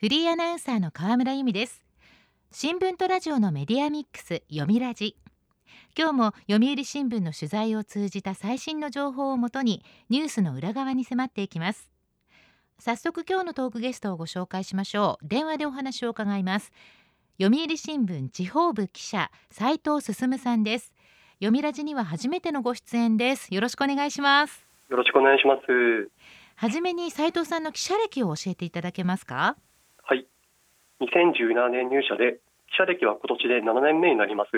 フリーアナウンサーの河村由美です。新聞とラジオのメディアミックス読みラジ。今日も読売新聞の取材を通じた最新の情報をもとにニュースの裏側に迫っていきます。早速今日のトークゲストをご紹介しましょう。電話でお話を伺います。読売新聞地方部記者斉藤進さんです。読みラジには初めてのご出演です。よろしくお願いします。よろしくお願いします。はじめに斉藤さんの記者歴を教えていただけますか？はい。2017年入社で記者歴は今年で7年目になります。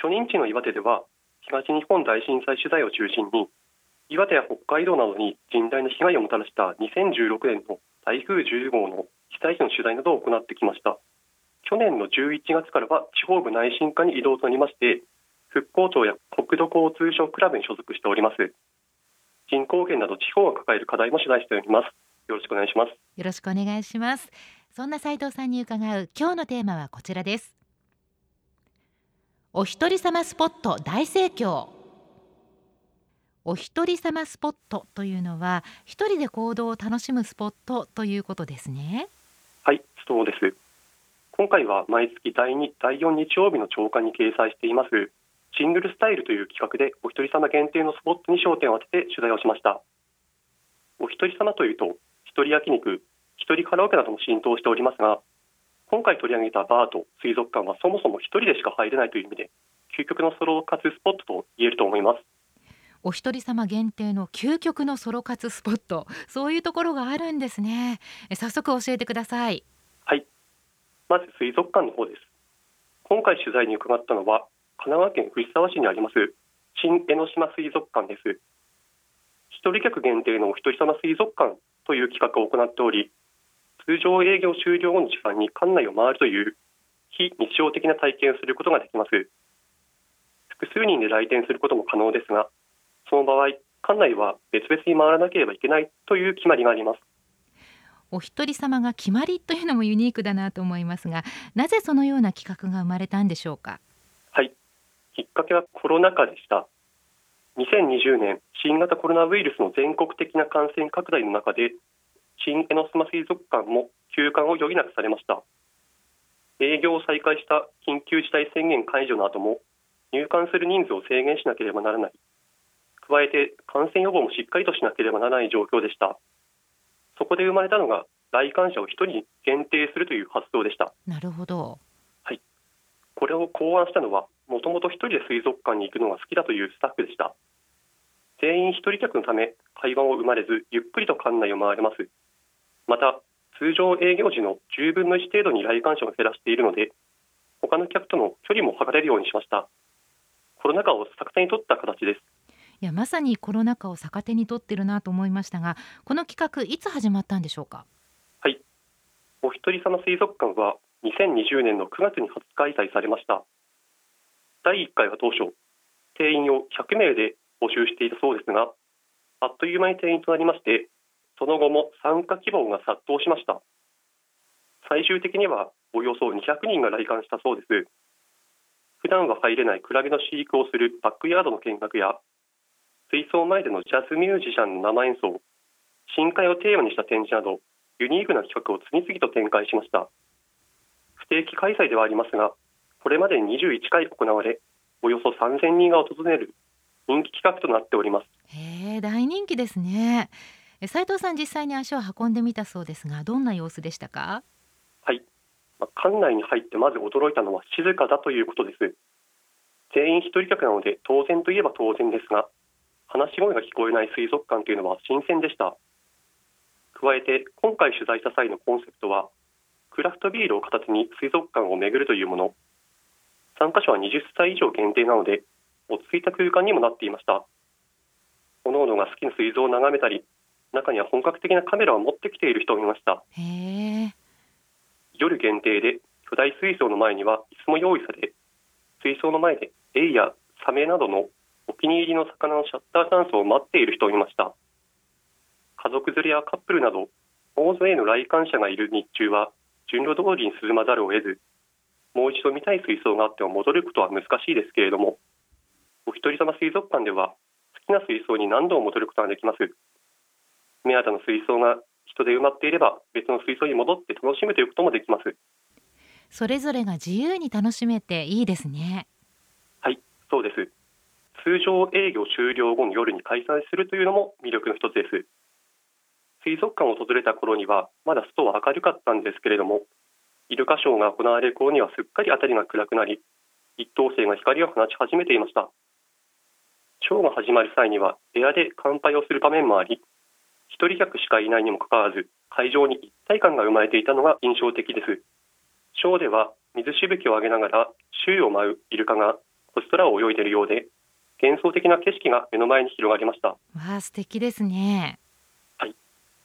初任地の岩手では東日本大震災取材を中心に岩手や北海道などに甚大な被害をもたらした2016年の台風10号の被災地の取材などを行ってきました。去年の11月からは地方部内申課に移動となりまして復興庁や国土交通省クラブに所属しております。人口減など地方が抱える課題も取材しております。よろしくお願いします。よろしくお願いします。そんな斉藤さんに伺う今日のテーマはこちらです。お一人様スポット大盛況。お一人様スポットというのは一人で行動を楽しむスポットということですね。はいそうです。今回は毎月第2第4日曜日の朝刊に掲載していますシングルスタイルという企画でお一人様限定のスポットに焦点を当てて取材をしました。お一人様というと一人焼肉一人カラオケなども浸透しておりますが今回取り上げたバーと水族館はそもそも一人でしか入れないという意味で究極のソロ活スポットと言えると思います。お一人様限定の究極のソロ活スポット。そういうところがあるんですね。早速教えてください。はい。まず水族館の方です。今回取材に伺ったのは神奈川県藤沢市にあります新江ノ島水族館です。一人客限定のお一人様水族館という企画を行っており通常営業終了後の時間に館内を回るという非日常的な体験をすることができます。複数人で来店することも可能ですがその場合館内は別々に回らなければいけないという決まりがあります。お一人様が決まりというのもユニークだなと思いますがなぜそのような企画が生まれたんでしょうか？はい。きっかけはコロナ禍でした2020年新型コロナウイルスの全国的な感染拡大の中で新江ノ島水族館も休館を余儀なくされました。営業を再開した緊急事態宣言解除の後も入館する人数を制限しなければならない。加えて感染予防もしっかりとしなければならない状況でした。そこで生まれたのが来館者を1人限定するという発想でした。なるほど。これを考案したのはもともと1人で水族館に行くのが好きだというスタッフでした。全員1人客のため会話も生まれずゆっくりと館内を回れます。また通常営業時の10分の1程度に来館者を減らしているので他の客との距離も測れるようにしました。コロナ禍を逆手に取った形です。いやまさにコロナ禍を逆手に取ってるなと思いましたがこの企画いつ始まったんでしょうか？はい。お一人様水族館は2020年の9月に初開催されました。第1回は当初定員を100名で募集していたそうですがあっという間に定員となりましてその後も参加希望が殺到しました。最終的にはおよそ200人が来館したそうです。普段は入れないクラゲの飼育をするバックヤードの見学や水槽前でのジャズミュージシャンの生演奏深海をテーマにした展示などユニークな企画を次々と展開しました。不定期開催ではありますがこれまでに21回行われおよそ3000人が訪れる人気企画となっております。へえ大人気ですね。斉藤さん実際に足を運んでみたそうですがどんな様子でしたか？はい。館内に入ってまず驚いたのは静かだということです。全員一人客なので当然といえば当然ですが話し声が聞こえない水族館というのは新鮮でした。加えて今回取材した際のコンセプトはクラフトビールを形に水族館を巡るというもの。参加者は20歳以上限定なので落ち着いた空間にもなっていました。各々が好きな水槽を眺めたり中には本格的なカメラを持ってきている人もいました。夜限定で巨大水槽の前には椅子も用意され水槽の前でエイやサメなどのお気に入りの魚のシャッターチャンスを待っている人もいました。家族連れやカップルなど大勢の来館者がいる日中は順路通りに進まざるを得ずもう一度見たい水槽があっても戻ることは難しいですけれどもお一人様水族館では好きな水槽に何度も戻ることができます。目当ての水槽が人で埋まっていれば別の水槽に戻って楽しむということもできます。それぞれが自由に楽しめていいですね。はいそうです。通常営業終了後の夜に開催するというのも魅力の一つです水族館を訪れた頃にはまだ外は明るかったんですけれどもイルカショーが行われる頃にはすっかり辺りが暗くなり一等星が光を放ち始めていました。ショーが始まる際にはエアで乾杯をする場面もあり一人客しかいないにもかかわらず会場に一体感が生まれていたのが印象的です。ショーでは水しぶきを上げながら周囲を舞うイルカが星空を泳いでいるようで幻想的な景色が目の前に広がりました。わあ素敵ですね。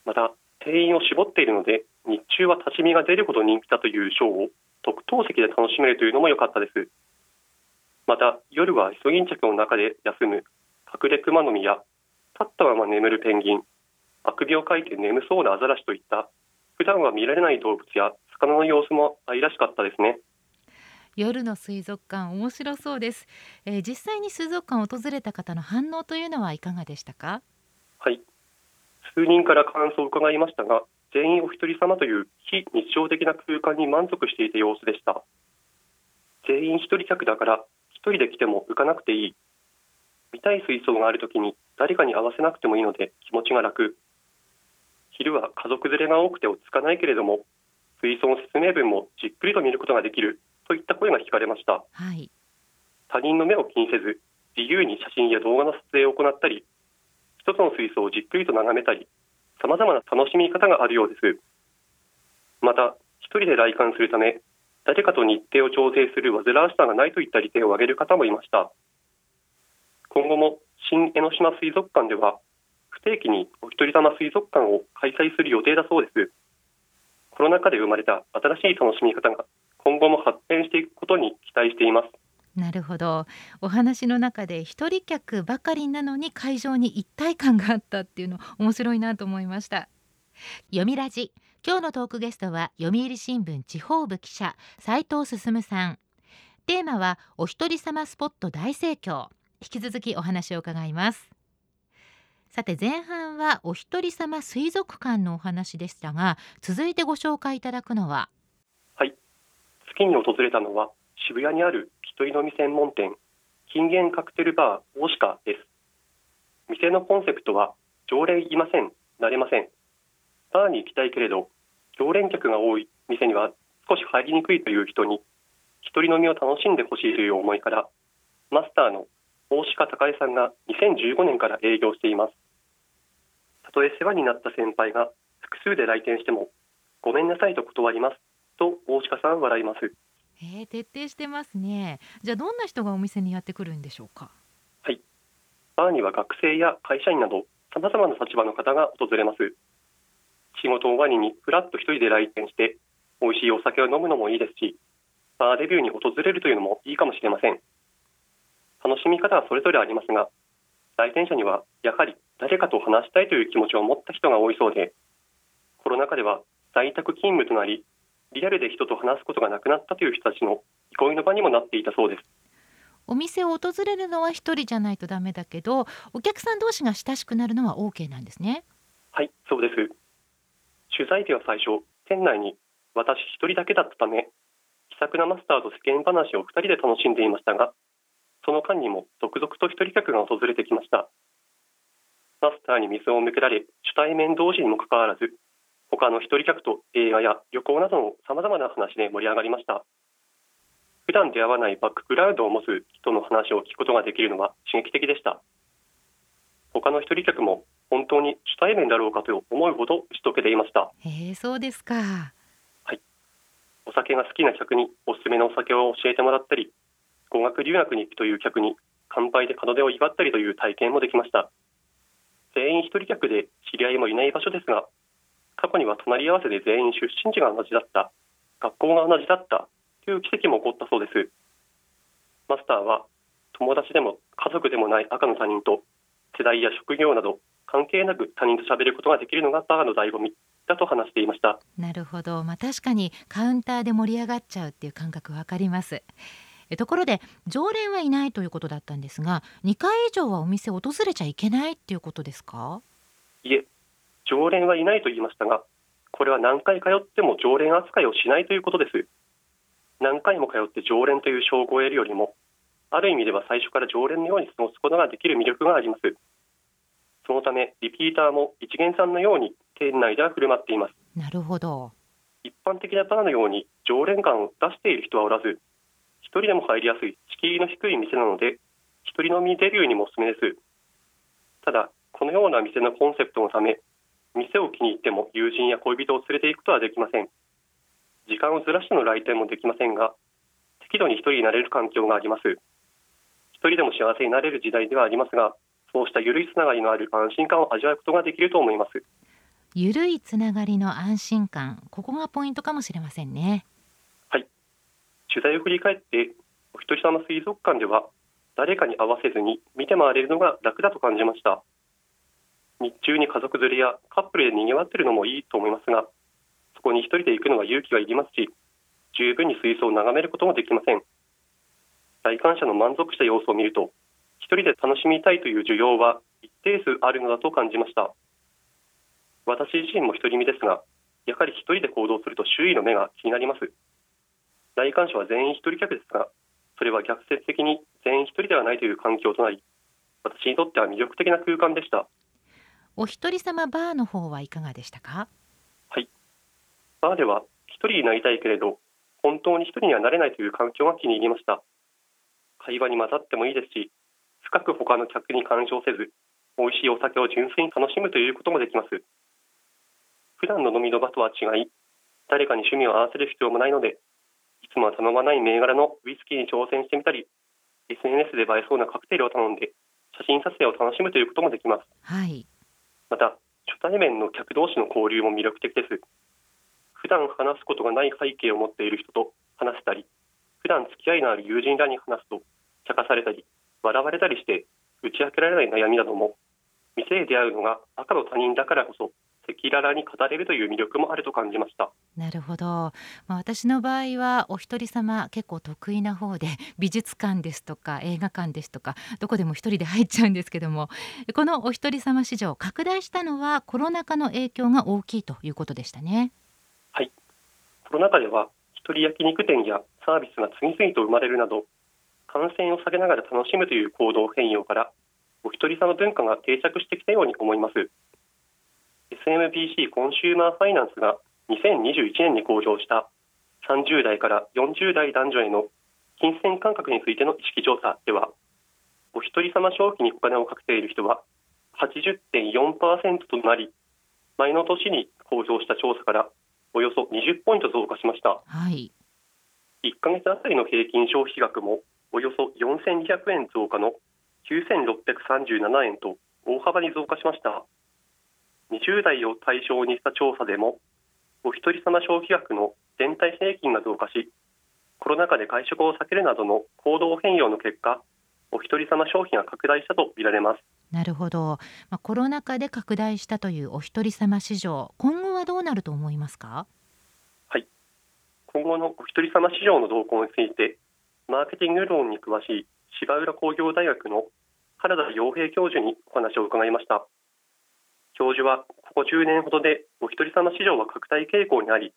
また定員を絞っているので日中は立ち見が出るほど人気だというショーを特等席で楽しめるというのも良かったです。また夜はイソギンチャクの中で休む隠れクマノミや立ったまま眠るペンギンあくびをかいて眠そうなアザラシといった普段は見られない動物や魚の様子も愛らしかったですね。夜の水族館面白そうです、えー、実際に水族館を訪れた方の反応というのはいかがでしたか？はい数人から感想を伺いましたが全員お一人様という非日常的な空間に満足していた様子でした。全員一人客だから一人で来ても浮かなくていい。見たい水槽があるときに誰かに合わせなくてもいいので気持ちが楽。昼は家族連れが多くて落ち着かないけれども水槽の説明文もじっくりと見ることができるといった声が聞かれました、はい、他人の目を気にせず自由に写真や動画の撮影を行ったり一つの水槽をじっくりと眺めたりさまざまな楽しみ方があるようです。また一人で来館するため誰かと日程を調整する煩わしさがないといった利点を挙げる方もいました。今後も新江ノ島水族館では不定期にお一人様水族館を開催する予定だそうです。コロナ禍で生まれた新しい楽しみ方が今後も発展していくことに期待しています。なるほど。お話の中で一人客ばかりなのに会場に一体感があったっていうの面白いなと思いました。読みラジ。今日のトークゲストは読売新聞地方部記者斉藤進さん。テーマはお一人様スポット大盛況。引き続きお話を伺います。さて前半はお一人様水族館のお話でしたが続いてご紹介いただくのは？はい。月に訪れたのは渋谷にある一人飲み専門店金言カクテルバー大鹿です。店のコンセプトは常連いませんなれません。バーに行きたいけれど常連客が多い店には少し入りにくいという人に一人飲みを楽しんでほしいという思いからマスターの大鹿孝恵さんが2015年から営業しています。たとえ世話になった先輩が複数で来店してもごめんなさいと断りますと大鹿さん笑います。えー、徹底してますね。じゃあどんな人がお店にやってくるんでしょうか？はい。バーには学生や会社員などさまざまな立場の方が訪れます。仕事終わりにふらっと一人で来店して美味しいお酒を飲むのもいいですしバーデビューに訪れるというのもいいかもしれません。楽しみ方はそれぞれありますが来店者にはやはり誰かと話したいという気持ちを持った人が多いそうでコロナ禍では在宅勤務となりリアルで人と話すことがなくなったという人たちの憩いの場にもなっていたそうです。お店を訪れるのは一人じゃないとダメだけどお客さん同士が親しくなるのは OK なんですね。はいそうです。取材では最初店内に私一人だけだったため気さくなマスターと世間話を2人で楽しんでいましたがその間にも続々と一人客が訪れてきました。マスターに水を向けられ主対面同士にもかかわらず他の一人客と映画や旅行などのさまざまな話で盛り上がりました。普段出会わないバックグラウンドを持つ人の話を聞くことができるのは刺激的でした。他の一人客も本当に主対面だろうかと思うほど打ち解けていました。へえそうですか。はい。お酒が好きな客におすすめのお酒を教えてもらったり語学留学に行くという客に乾杯で門出を祝ったりという体験もできました。全員一人客で知り合いもいない場所ですが過去には隣り合わせで全員出身地が同じだった。学校が同じだった。という奇跡も起こったそうです。マスターは友達でも家族でもない赤の他人と世代や職業など関係なく他人と喋ることができるのがバーの醍醐味だと話していました。なるほど。まあ確かにカウンターで盛り上がっちゃうっていう感覚わかります。えところで常連はいないということだったんですが2回以上はお店を訪れちゃいけないっていうことですか？常連はいないと言いましたがこれは何回通っても常連扱いをしないということです。何回も通って常連という称号を得るよりもある意味では最初から常連のように過ごすことができる魅力があります。そのためリピーターも一元さんのように店内では振る舞っています。なるほど。一般的なバーのように常連感を出している人はおらず一人でも入りやすい敷居の低い店なので一人飲みデビューにもおすすめです。ただこのような店のコンセプトのため店を気に入っても友人や恋人を連れて行くとはできません。時間をずらしての来店もできませんが適度に一人になれる環境があります。一人でも幸せになれる時代ではありますがそうした緩いつながりのある安心感を味わうことができると思います。緩いつながりの安心感ここがポイントかもしれませんね。はい。取材を振り返ってお一人様水族館では誰かに合わせずに見て回れるのが楽だと感じました日中に家族連れやカップルで賑わってるのもいいと思いますがそこに一人で行くのは勇気がいりますし十分に水槽を眺めることもできません。来館者の満足した様子を見ると一人で楽しみたいという需要は一定数あるのだと感じました。私自身も独り身ですがやはり一人で行動すると周囲の目が気になります。来館者は全員一人客ですがそれは逆説的に全員一人ではないという環境となり私にとっては魅力的な空間でした。お一人様バーの方はいかがでしたか？はい。バーでは一人になりたいけれど本当に一人にはなれないという環境が気に入りました。会話に混ざってもいいですし深く他の客に干渉せず美味しいお酒を純粋に楽しむということもできます。普段の飲みの場とは違い誰かに趣味を合わせる必要もないのでいつもは頼まない銘柄のウイスキーに挑戦してみたり SNS で映えそうなカクテルを頼んで写真撮影を楽しむということもできます、はい、また初対面の客同士の交流も魅力的です。普段話すことがない背景を持っている人と話したり普段付き合いのある友人らに話すと茶化されたり笑われたりして打ち明けられない悩みなども店で出会うのが赤の他人だからこそ赤裸々に語れるという魅力もあると感じました。なるほど、まあ、私の場合はお一人様結構得意な方で 美術館ですとか映画館ですとかどこでも一人で入っちゃうんですけどもこのお一人様市場拡大したのはコロナ禍の影響が大きいということでしたね。はい。コロナ禍では一人焼肉店やサービスが次々と生まれるなど感染を避けながら楽しむという行動変容からお一人様文化が定着してきたように思います SMBC コンシューマーファイナンスが2021年に公表した30代から40代男女への金銭感覚についての意識調査ではお一人様消費にお金をかけている人は80.4%となり前の年に公表した調査からおよそ20ポイント増加しました、はい、1ヶ月あたりの平均消費額もおよそ4200円増加の9637円と大幅に増加しました20代を対象にした調査でもお一人様消費額の全体平均が増加しコロナ禍で外食を避けるなどの行動変容の結果お一人様消費が拡大したと見られます。なるほど、まあ、コロナ禍で拡大したというお一人様市場今後はどうなると思いますか？はい。今後のお一人様市場の動向についてマーケティング論に詳しい芝浦工業大学の原田洋平教授にお話を伺いました教授はここ10年ほどでお一人様市場は拡大傾向にあり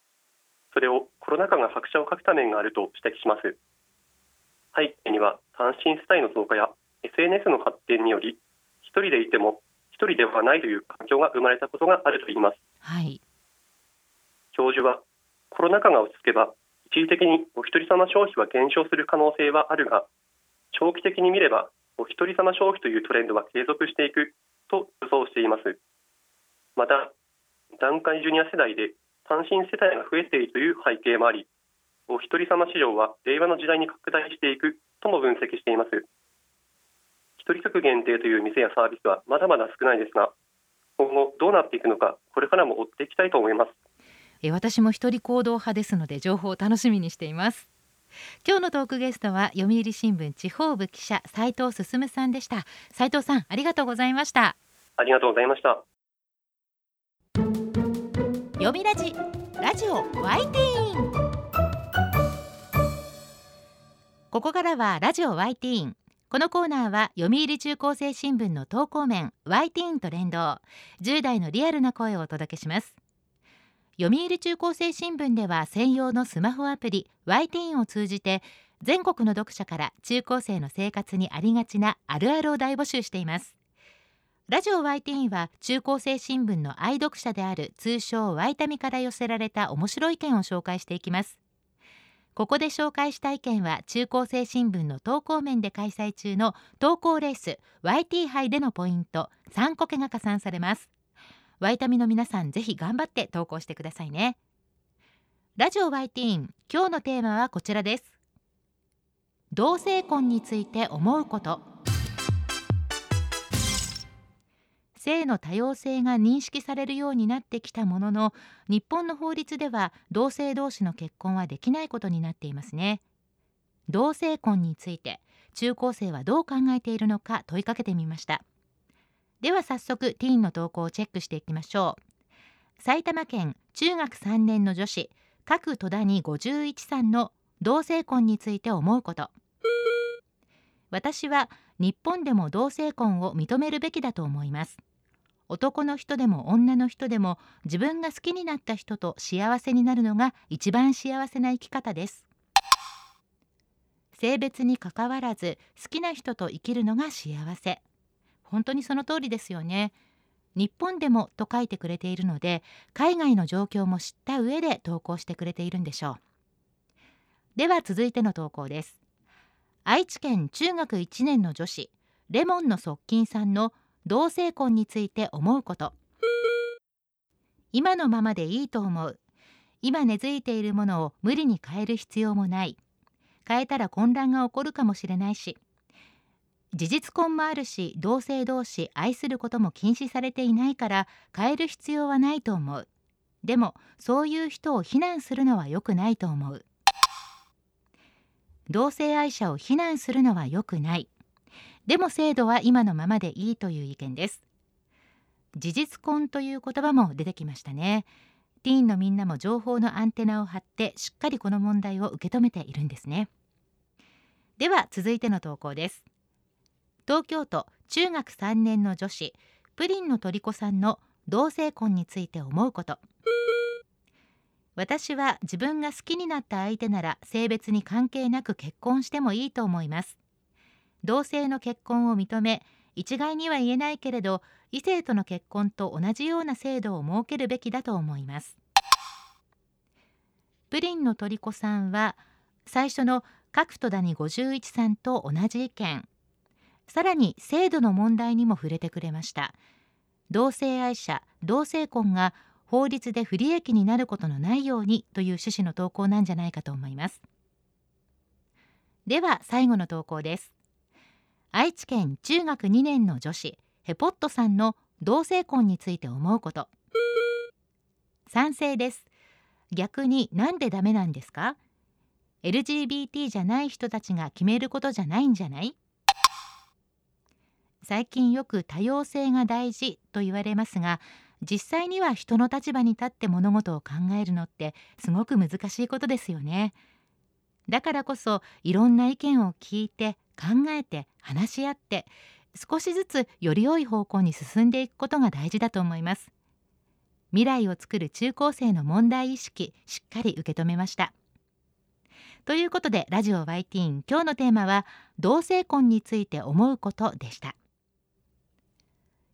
それをコロナ禍が拍車をかけた面があると指摘します。背景には単身世帯の増加や SNS の発展により一人でいても一人ではないという環境が生まれたことがあるといいます、はい、教授はコロナ禍が落ち着けば一時的にお一人様消費は減少する可能性はあるが長期的に見ればお一人様消費というトレンドは継続していくと予想していますまた団塊ジュニア世代で単身世帯が増えているという背景もありお一人様市場は令和の時代に拡大していくとも分析しています。一人客限定という店やサービスはまだまだ少ないですが今後どうなっていくのかこれからも追っていきたいと思います。私も一人行動派ですので情報を楽しみにしています。今日のトークゲストは読売新聞地方部記者斉藤進さんでした。斉藤さんありがとうございました。ありがとうございました読みラジラジオワイティーン。ここからはラジオワイティーン。このコーナーは読売中高生新聞の投稿面 Y ティーンと連動。10代のリアルな声をお届けします。読売中高生新聞では専用のスマホアプリ Y ティーンを通じて全国の読者から中高生の生活にありがちなあるあるを大募集しています。ラジオ Y ティーンは中高生新聞の愛読者である通称 Y タミから寄せられた面白い意見を紹介していきます。ここで紹介した意見は中高生新聞の投稿面で開催中の投稿レース YT 杯でのポイント3個けが加算されます。ワイタミの皆さんぜひ頑張って投稿してくださいね。ラジオ YT 今日のテーマはこちらです。同性婚について思うこと。性の多様性が認識されるようになってきたものの日本の法律では同性同士の結婚はできないことになっていますね。同性婚について中高生はどう考えているのか問いかけてみました。では早速ティーンの投稿をチェックしていきましょう。埼玉県中学3年の女子各戸谷51さんの同性婚について思うこと。私は日本でも同性婚を認めるべきだと思います。男の人でも女の人でも自分が好きになった人と幸せになるのが一番幸せな生き方です。性別にかかわらず好きな人と生きるのが幸せ。本当にその通りですよね。日本でもと書いてくれているので海外の状況も知った上で投稿してくれているんでしょう。では続いての投稿です。愛知県中学1年の女子レモンの側近さんの同性婚について思うこと。今のままでいいと思う。今根付いているものを無理に変える必要もない。変えたら混乱が起こるかもしれないし。事実婚もあるし同性同士愛することも禁止されていないから変える必要はないと思う。でもそういう人を非難するのは良くないと思う。同性愛者を非難するのは良くない。でも制度は今のままでいいという意見です。事実婚という言葉も出てきましたね。ティーンのみんなも情報のアンテナを張ってしっかりこの問題を受け止めているんですね。では続いての投稿です。東京都中学3年の女子プリンの虜さんの同性婚について思うこと。私は自分が好きになった相手なら性別に関係なく結婚してもいいと思います。同性の結婚を認め一概には言えないけれど異性との結婚と同じような制度を設けるべきだと思います。プリンの虜さんは最初の角戸谷51さんと同じ意見。さらに制度の問題にも触れてくれました。同性愛者同性婚が法律で不利益になることのないようにという趣旨の投稿なんじゃないかと思います。では最後の投稿です。愛知県中学2年の女子ヘポットさんの同性婚について思うこと。賛成です。逆になんでダメなんですか？LGBT じゃない人たちが決めることじゃないんじゃない？最近よく多様性が大事と言われますが実際には人の立場に立って物事を考えるのってすごく難しいことですよね。だからこそいろんな意見を聞いて考えて話し合って少しずつより良い方向に進んでいくことが大事だと思います。未来を作る中高生の問題意識しっかり受け止めました。ということでラジオ YT 今日のテーマは同性婚について思うことでした。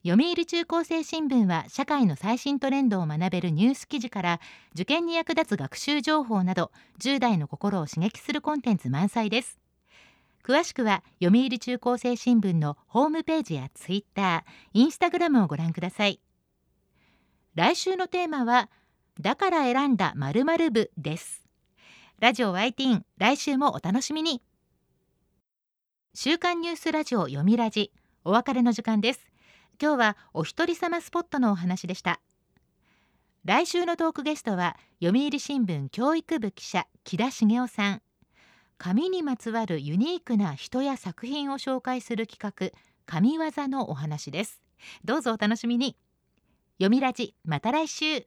読売中高生新聞は社会の最新トレンドを学べるニュース記事から受験に役立つ学習情報など10代の心を刺激するコンテンツ満載です。詳しくは読売中高生新聞のホームページやツイッター、インスタグラムをご覧ください。来週のテーマはだから選んだ〇〇部です。ラジオワイティン来週もお楽しみに。週刊ニュースラジオ読みラジお別れの時間です。今日はお一人様スポットのお話でした。来週のトークゲストは読売新聞教育部記者木田茂雄さん。紙にまつわるユニークな人や作品を紹介する企画神業のお話です。どうぞお楽しみに。読みラジまた来週。